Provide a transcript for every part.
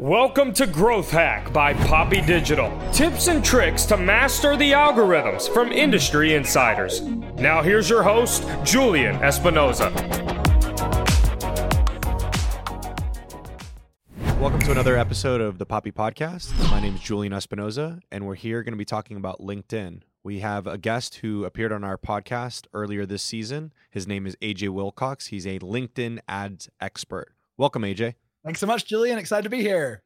Welcome to Growth Hack by Poppy Digital. Tips and tricks to master the algorithms from industry insiders. Now, here's your host, Julian Espinoza. Welcome to another episode of the Poppy Podcast. My name is Julian Espinoza, and we're here going to be talking about LinkedIn. We have a guest who appeared on our podcast earlier this season. His name is AJ Wilcox. He's a LinkedIn ads expert. Welcome, AJ. Thanks so much, Julian. Excited to be here.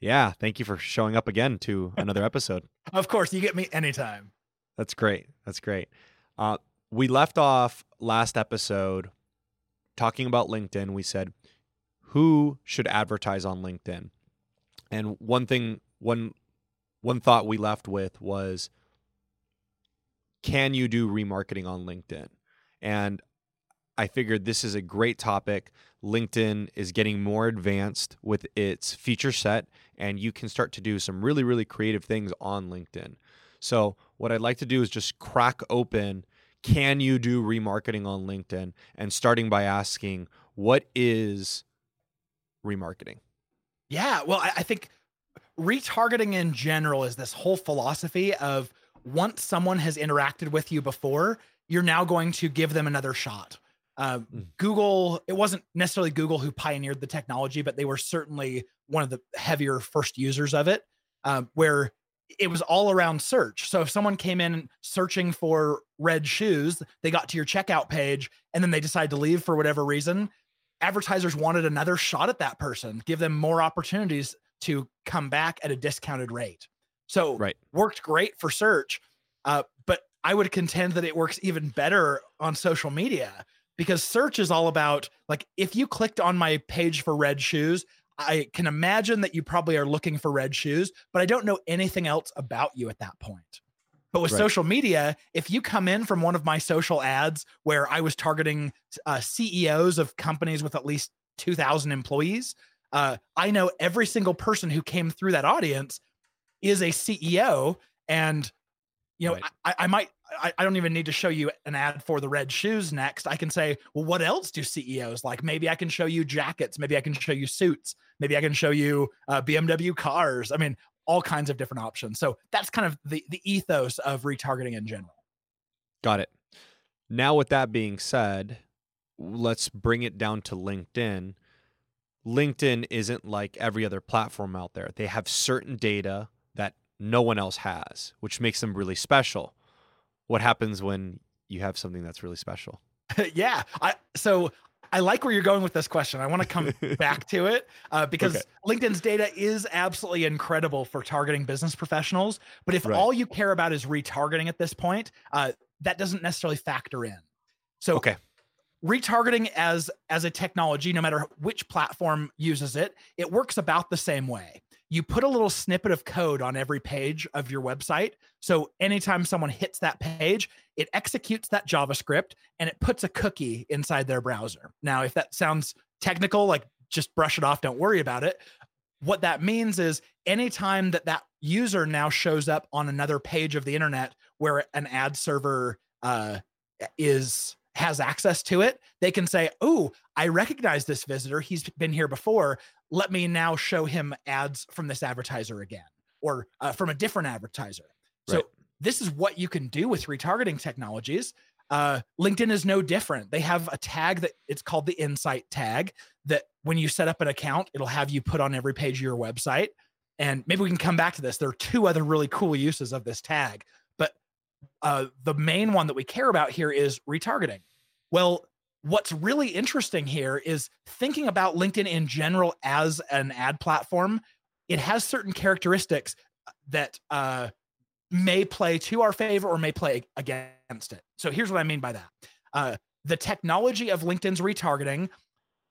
Yeah, thank you for showing up again to another episode. of course, you get me anytime. That's great. That's great. Uh, we left off last episode talking about LinkedIn. We said, who should advertise on LinkedIn? And one thing, one one thought we left with was, can you do remarketing on LinkedIn? And I figured this is a great topic. LinkedIn is getting more advanced with its feature set, and you can start to do some really, really creative things on LinkedIn. So, what I'd like to do is just crack open can you do remarketing on LinkedIn? And starting by asking, what is remarketing? Yeah, well, I, think retargeting in general is this whole philosophy of once someone has interacted with you before, you're now going to give them another shot. Uh, mm. Google, it wasn't necessarily Google who pioneered the technology, but they were certainly one of the heavier first users of it, uh, where it was all around search. So if someone came in searching for red shoes, they got to your checkout page and then they decided to leave for whatever reason, advertisers wanted another shot at that person, give them more opportunities to come back at a discounted rate. So right. worked great for search, uh, but I would contend that it works even better on social media because search is all about like if you clicked on my page for red shoes i can imagine that you probably are looking for red shoes but i don't know anything else about you at that point but with right. social media if you come in from one of my social ads where i was targeting uh, ceos of companies with at least 2000 employees uh, i know every single person who came through that audience is a ceo and you know right. I, I might I, I, don't even need to show you an ad for the red shoes next. I can say, well, what else do CEOs like? Maybe I can show you jackets. Maybe I can show you suits. Maybe I can show you uh, BMW cars. I mean, all kinds of different options. So that's kind of the the ethos of retargeting in general. Got it. Now, with that being said, let's bring it down to LinkedIn. LinkedIn isn't like every other platform out there. They have certain data no one else has, which makes them really special what happens when you have something that's really special? yeah. I so I like where you're going with this question. I want to come back to it uh, because okay. LinkedIn's data is absolutely incredible for targeting business professionals. But if right. all you care about is retargeting at this point, uh, that doesn't necessarily factor in. So, okay, retargeting as as a technology, no matter which platform uses it, it works about the same way you put a little snippet of code on every page of your website. So anytime someone hits that page, it executes that JavaScript and it puts a cookie inside their browser. Now, if that sounds technical, like just brush it off, don't worry about it. What that means is anytime that that user now shows up on another page of the internet where an ad server uh, is has access to it, they can say, Oh, I recognize this visitor. He's been here before. Let me now show him ads from this advertiser again or uh, from a different advertiser. So, this is what you can do with retargeting technologies. Uh, LinkedIn is no different. They have a tag that it's called the insight tag that when you set up an account, it'll have you put on every page of your website. And maybe we can come back to this. There are two other really cool uses of this tag uh, the main one that we care about here is retargeting. Well, what's really interesting here is thinking about LinkedIn in general as an ad platform. It has certain characteristics that uh, may play to our favor or may play against it. So here's what I mean by that. Uh, the technology of LinkedIn's retargeting,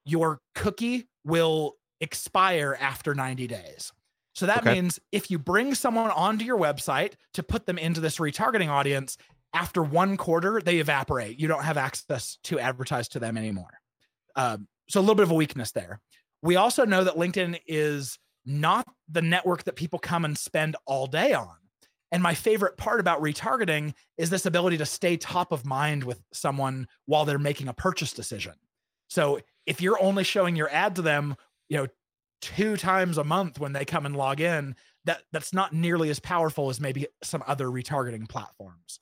your cookie will expire after 90 days. So that okay. means if you bring someone onto your website to put them into this retargeting audience, after one quarter, they evaporate. You don't have access to advertise to them anymore. Um, so a little bit of a weakness there. We also know that LinkedIn is not the network that people come and spend all day on. And my favorite part about retargeting is this ability to stay top of mind with someone while they're making a purchase decision. So if you're only showing your ad to them, you know, two times a month when they come and log in that that's not nearly as powerful as maybe some other retargeting platforms.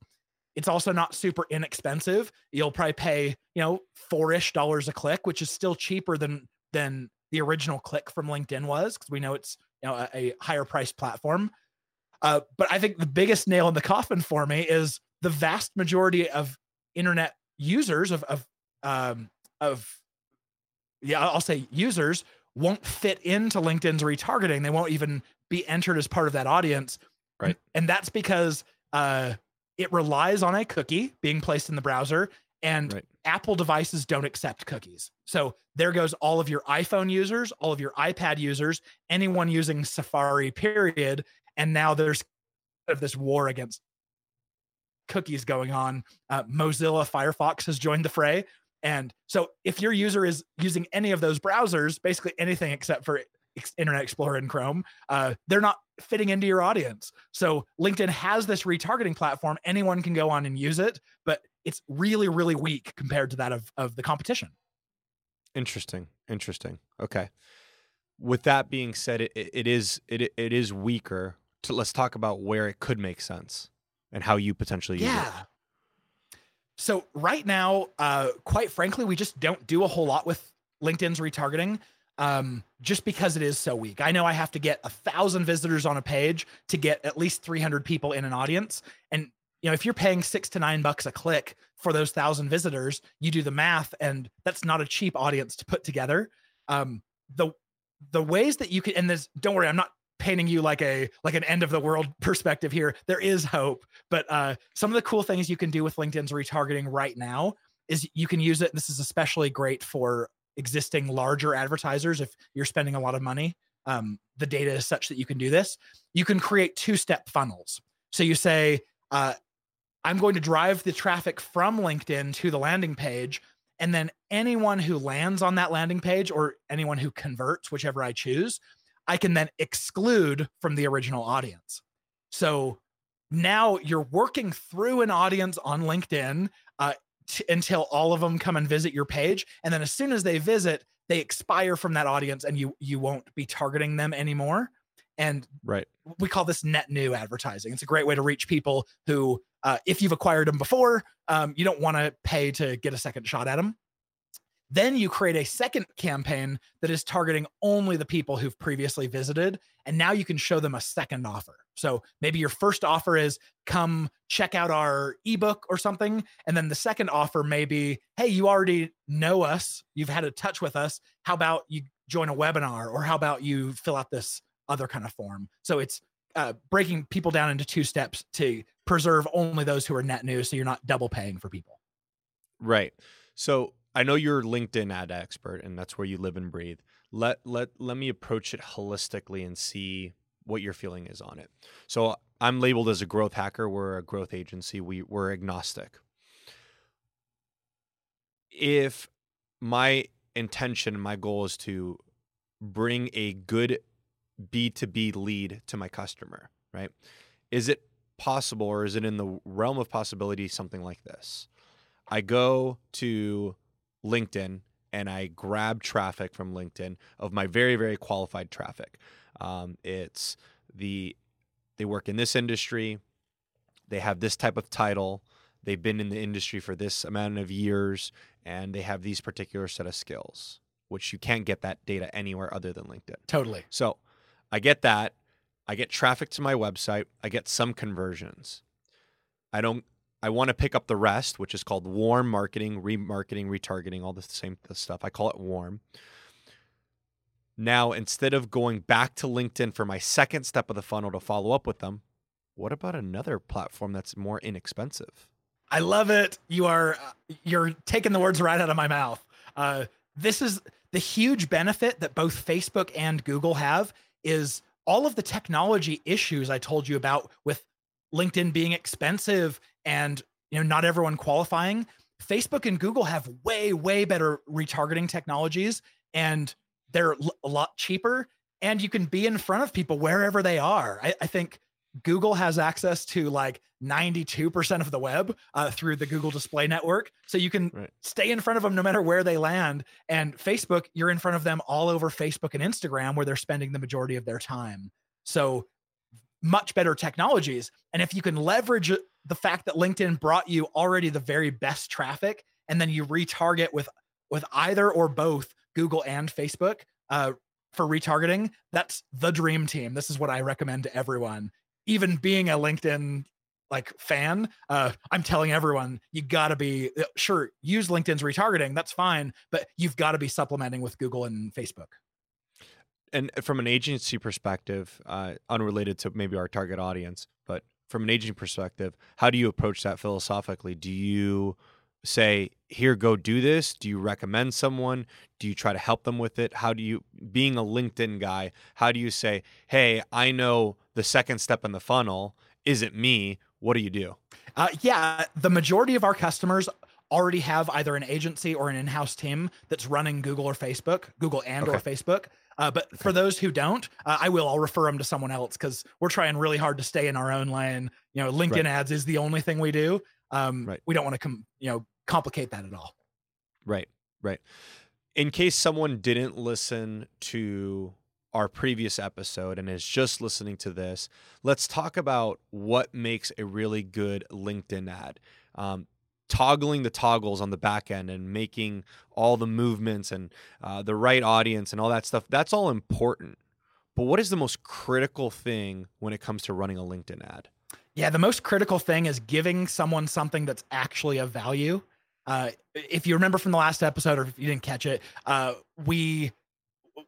It's also not super inexpensive. You'll probably pay you know four-ish dollars a click which is still cheaper than than the original click from linkedin was because we know it's you know a, a higher priced platform. Uh, but i think the biggest nail in the coffin for me is the vast majority of internet users of of um, of yeah i'll say users won't fit into linkedin's retargeting. They won't even be entered as part of that audience. Right. and that's because uh, it relies on a cookie being placed in the browser and Right. apple devices don't accept cookies. So there goes all of your iphone users all of your ipad users anyone using safari period and now there's of this war against cookies going on. Uh, mozilla firefox has joined the fray and so if your user is using any of those browsers basically anything except for internet explorer and chrome uh, they're not fitting into your audience so linkedin has this retargeting platform anyone can go on and use it but it's really really weak compared to that of, of the competition Interesting. Interesting. Okay. With that being said, it, it is it it is weaker. To, let's talk about where it could make sense and how you potentially use yeah it. So right now uh quite frankly we just don't do a whole lot with linkedin's retargeting um just because it is so weak. I know i have to get a thousand visitors on a page to get at least 300 people in an audience. And you know if you're paying six to nine bucks a click for those thousand visitors you do the math and that's not a cheap audience to put together. Um the the ways that you can and this don't worry i'm not painting you like a like an end of the world perspective here. There is hope but uh some of the cool things you can do with linkedin's retargeting right now is you can use it this is especially great for existing larger advertisers if you're spending a lot of money. Um, the data is such that you can do this. You can create two step funnels. So you say uh, i'm going to drive the traffic from linkedin to the landing page and then anyone who lands on that landing page or anyone who converts whichever i choose i can then exclude from the original audience. So now you're working through an audience on linkedin uh, t- until all of them come and visit your page and then as soon as they visit they expire from that audience and you you won't be targeting them anymore. And Right. we call this net new advertising. It's a great way to reach people who uh, if you've acquired them before um, you don't want to pay to get a second shot at them then you create a second campaign that is targeting only the people who've previously visited and now you can show them a second offer. So maybe your first offer is come check out our ebook or something and then the second offer may be hey you already know us. You've had a touch with us. How about you join a webinar or how about you fill out this other kind of form? So it's uh, breaking people down into two steps to preserve only those who are net new so you're not double paying for people. Right. So I know you're a LinkedIn ad expert and that's where you live and breathe. Let let let me approach it holistically and see what your feeling is on it. So I'm labeled as a growth hacker. We're a growth agency. We we're agnostic. If my intention, my goal is to bring a good B2B lead to my customer, right? Is it possible or is it in the realm of possibility something like this? I go to LinkedIn and I grab traffic from LinkedIn of my very, very qualified traffic. Um, it's the, they work in this industry, they have this type of title, they've been in the industry for this amount of years, and they have these particular set of skills, which you can't get that data anywhere other than LinkedIn. totally So I get that. I get traffic to my website. I get some conversions. I don't. I want to pick up the rest, which is called warm marketing, remarketing, retargeting, all the same stuff. I call it warm. Now, instead of going back to LinkedIn for my second step of the funnel to follow up with them, what about another platform that's more inexpensive? I love it. You are uh, you're taking the words right out of my mouth. Uh, this is the huge benefit that both Facebook and Google have is all of the technology issues I told you about with LinkedIn being expensive and you know not everyone qualifying. Facebook and Google have way way better retargeting technologies and they're a lot cheaper and you can be in front of people wherever they are. I, I think Google has access to like 92% of the web uh, through the Google Display Network. So you can Right. stay in front of them no matter where they land. And Facebook, you're in front of them all over Facebook and Instagram where they're spending the majority of their time. So much better technologies. And if you can leverage the fact that LinkedIn brought you already the very best traffic, and then you retarget with with either or both Google and Facebook uh, for retargeting, that's the dream team. This is what I recommend to everyone. Even being a LinkedIn like fan, uh, I'm telling everyone you got to be uh, sure use LinkedIn's retargeting. That's fine, but you've got to be supplementing with Google and Facebook. and from an agency perspective, uh, unrelated to maybe our target audience, from an agency perspective, how do you approach that philosophically? Do you say, "Here, go do this"? Do you recommend someone? Do you try to help them with it? How do you, being a LinkedIn guy, how do you say, "Hey, I know the second step in the funnel isn't me. What do you do?" Uh, yeah, the majority of our customers already have either an agency or an in-house team that's running Google or Facebook, Google and or Facebook. Uh, but for those who don't, uh, I will. I'll refer them to someone else because we're trying really hard to stay in our own lane. You know, LinkedIn Right. ads is the only thing we do. Um, Right. We don't want to com- you know complicate that at all. Right, right. In case someone didn't listen to our previous episode and is just listening to this, let's talk about what makes a really good LinkedIn ad. Um, toggling the toggles on the back end and making all the movements and uh, the right audience and all that stuff, that's all important. But what is the most critical thing when it comes to running a LinkedIn ad? Yeah, the most critical thing is giving someone something that's actually of value. Uh, if you remember from the last episode, or if you didn't catch it, uh, we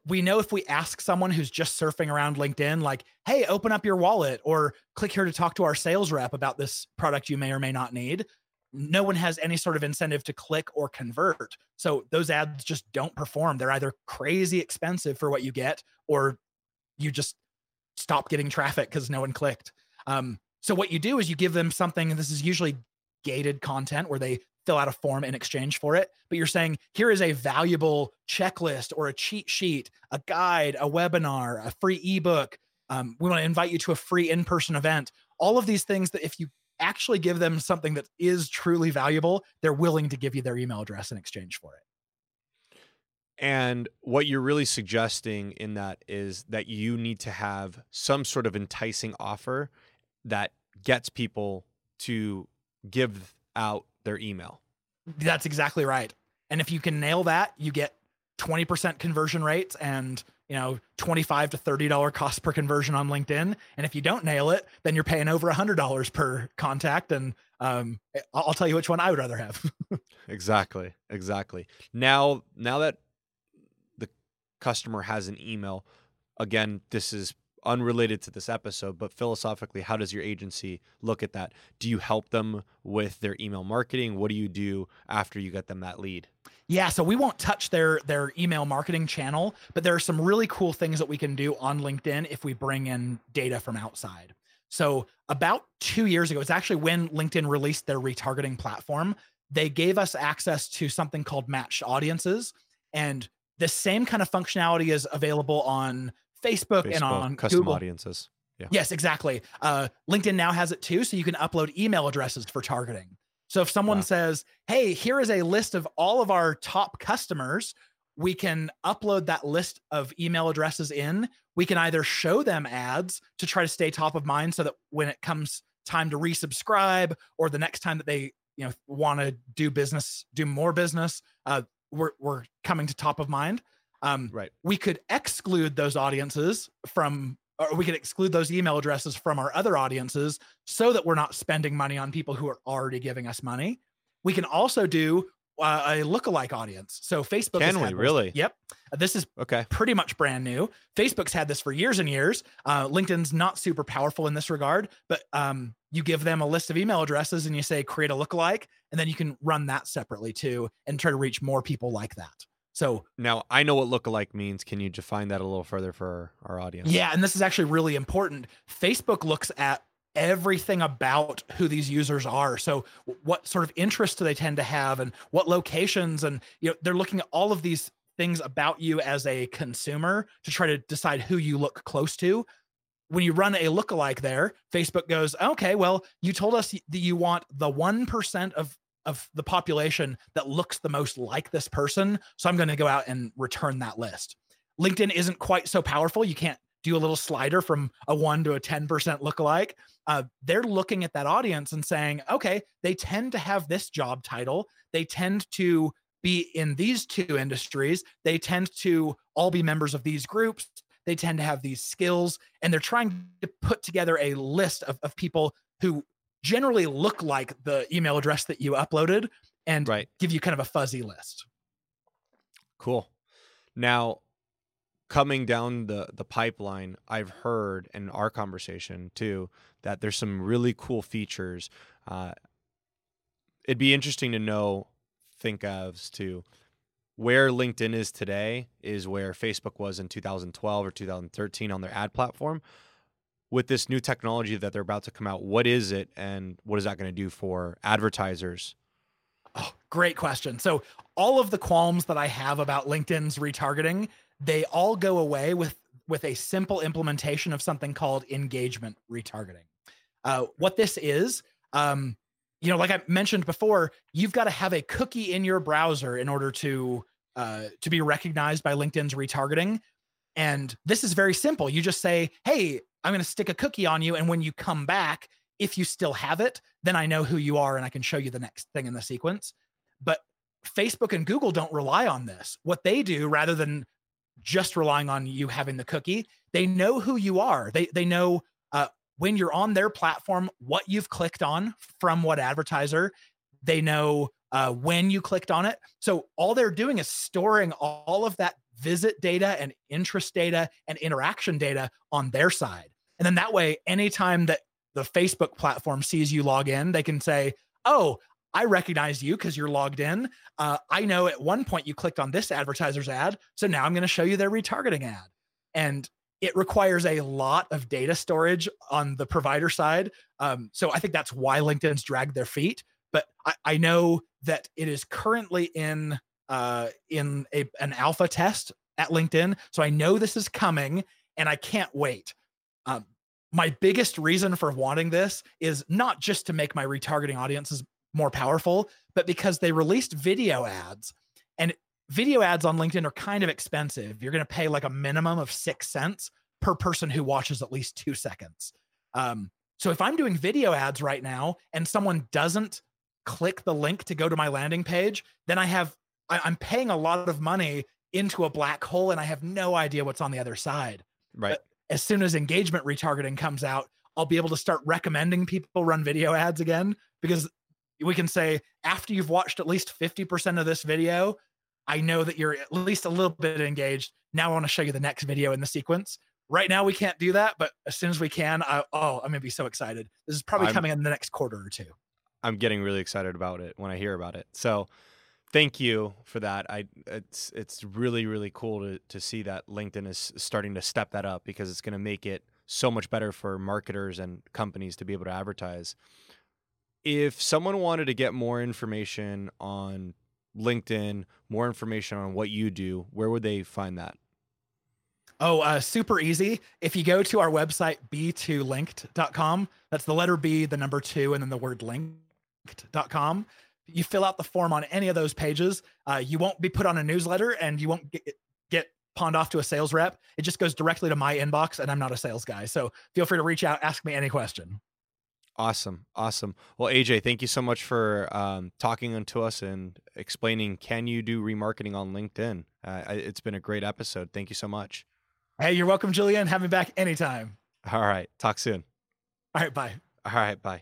we know if we ask someone who's just surfing around LinkedIn, like, "Hey, open up your wallet," or "Click here to talk to our sales rep about this product you may or may not need," no one has any sort of incentive to click or convert. So those ads just don't perform. They're either crazy expensive for what you get, or you just stop getting traffic because no one clicked. Um, so what you do is you give them something, and this is usually gated content where they fill out a form in exchange for it. But you're saying here is a valuable checklist or a cheat sheet, a guide, a webinar, a free ebook. Um, we want to invite you to a free in-person event. All of these things that if you actually give them something that is truly valuable, they're willing to give you their email address in exchange for it. And what you're really suggesting in that is that you need to have some sort of enticing offer that gets people to give out their email. That's exactly right. And if you can nail that, you get 20% conversion rates and you know 25 to 30 dollar cost per conversion on linkedin and if you don't nail it then you're paying over a hundred dollars per contact and um, I'll tell you which one i would rather have Exactly. Exactly. Now now that the customer has an email, again, this is unrelated to this episode, but philosophically, how does your agency look at that? Do you help them with their email marketing? What do you do after you get them that lead? Yeah, so we won't touch their their email marketing channel, but there are some really cool things that we can do on LinkedIn if we bring in data from outside. So about 2 years ago, it's actually when LinkedIn released their retargeting platform, they gave us access to something called matched audiences and the same kind of functionality is available on Facebook, and on custom Google. audiences. Yes, exactly. Uh, LinkedIn now has it too, so you can upload email addresses for targeting. So if someone Wow. says, "Hey, here is a list of all of our top customers," we can upload that list of email addresses in. We can either show them ads to try to stay top of mind, so that when it comes time to resubscribe, or the next time that they you know want to do business, do more business, uh, we're we're coming to top of mind. Um, Right. we could exclude those audiences from or we could exclude those email addresses from our other audiences so that we're not spending money on people who are already giving us money. We can also do uh, a lookalike audience. So Facebook Can we this- really? Yep. This is Okay. pretty much brand new. Facebook's had this for years and years. Uh, LinkedIn's not super powerful in this regard, but um, you give them a list of email addresses and you say create a lookalike, and then you can run that separately too and try to reach more people like that. So Now I know what lookalike means. Can you define that a little further for our audience? Yeah, and this is actually really important. Facebook looks at everything about who these users are. So what sort of interests do they tend to have and what locations and you know they're looking at all of these things about you as a consumer to try to decide who you look close to. when you run a lookalike there, Facebook goes, okay, well, you told us that you want the 1% of of the population that looks the most like this person. So I'm going to go out and return that list. LinkedIn isn't quite so powerful. You can't do a little slider from a one to a 10% lookalike. Uh, they're looking at that audience and saying, okay, they tend to have this job title. They tend to be in these two industries. They tend to all be members of these groups. They tend to have these skills, and they're trying to put together a list of, of people who generally look like the email address that you uploaded and Right. give you kind of a fuzzy list. Cool. Now, coming down the the pipeline, I've heard in our conversation too that there's some really cool features. Uh, it'd be interesting to know, think of to where LinkedIn is today is where Facebook was in 2012 or 2013 on their ad platform. With this new technology that they're about to come out, what is it, and what is that going to do for advertisers? Oh, great question. So all of the qualms that I have about LinkedIn's retargeting, they all go away with with a simple implementation of something called engagement retargeting. Uh, what this is, um, you know, like I mentioned before, you've got to have a cookie in your browser in order to uh, to be recognized by LinkedIn's retargeting. And this is very simple. You just say, "Hey, I'm going to stick a cookie on you," and when you come back, if you still have it, then I know who you are and I can show you the next thing in the sequence. But Facebook and Google don't rely on this. What they do, rather than just relying on you having the cookie, they know who you are. They they know uh, when you're on their platform what you've clicked on from what advertiser. They know uh, when you clicked on it. So all they're doing is storing all of that visit data and interest data and interaction data on their side. And then that way, anytime that the Facebook platform sees you log in, they can say, "Oh, I recognize you because you're logged in. Uh, I know at one point you clicked on this advertiser's ad, so now I'm going to show you their retargeting ad." And it requires a lot of data storage on the provider side. Um, so I think that's why LinkedIn's dragged their feet. But I, I know that it is currently in uh, in a, an alpha test at LinkedIn, so I know this is coming, and I can't wait. My biggest reason for wanting this is not just to make my retargeting audiences more powerful, but because they released video ads and video ads on LinkedIn are kind of expensive. You're going to pay like a minimum of six cents per person who watches at least two seconds. Um, so if I'm doing video ads right now and someone doesn't click the link to go to my landing page, then I have, I, I'm paying a lot of money into a black hole and I have no idea what's on the other side Right. As soon as engagement retargeting comes out, I'll be able to start recommending people run video ads again because we can say after you've watched at least 50% of this video, I know that you're at least a little bit engaged. Now I want to show you the next video in the sequence. Right now we can't do that, but as soon as we can, I, oh, I'm gonna be so excited. This is probably I'm- coming in the next quarter or two. I'm getting really excited about it when I hear about it. So thank you for that. I it's it's really really cool to to see that LinkedIn is starting to step that up because it's going to make it so much better for marketers and companies to be able to advertise. If someone wanted to get more information on LinkedIn, more information on what you do, where would they find that? Oh, uh, super easy. If you go to our website, b2linked.com, that's the letter B, the number two, and then the word linked.com. You fill out the form on any of those pages. Uh, you won't be put on a newsletter and you won't get, get pawned off to a sales rep. It just goes directly to my inbox, and I'm not a sales guy. So feel free to reach out, ask me any question. Awesome, awesome. Well, AJ, thank you so much for um, talking to us and explaining. Can you do remarketing on LinkedIn? Uh, it's been a great episode. Thank you so much. Hey, you're welcome, Julian. Have me back anytime. All right, talk soon. All right, bye. All right, bye.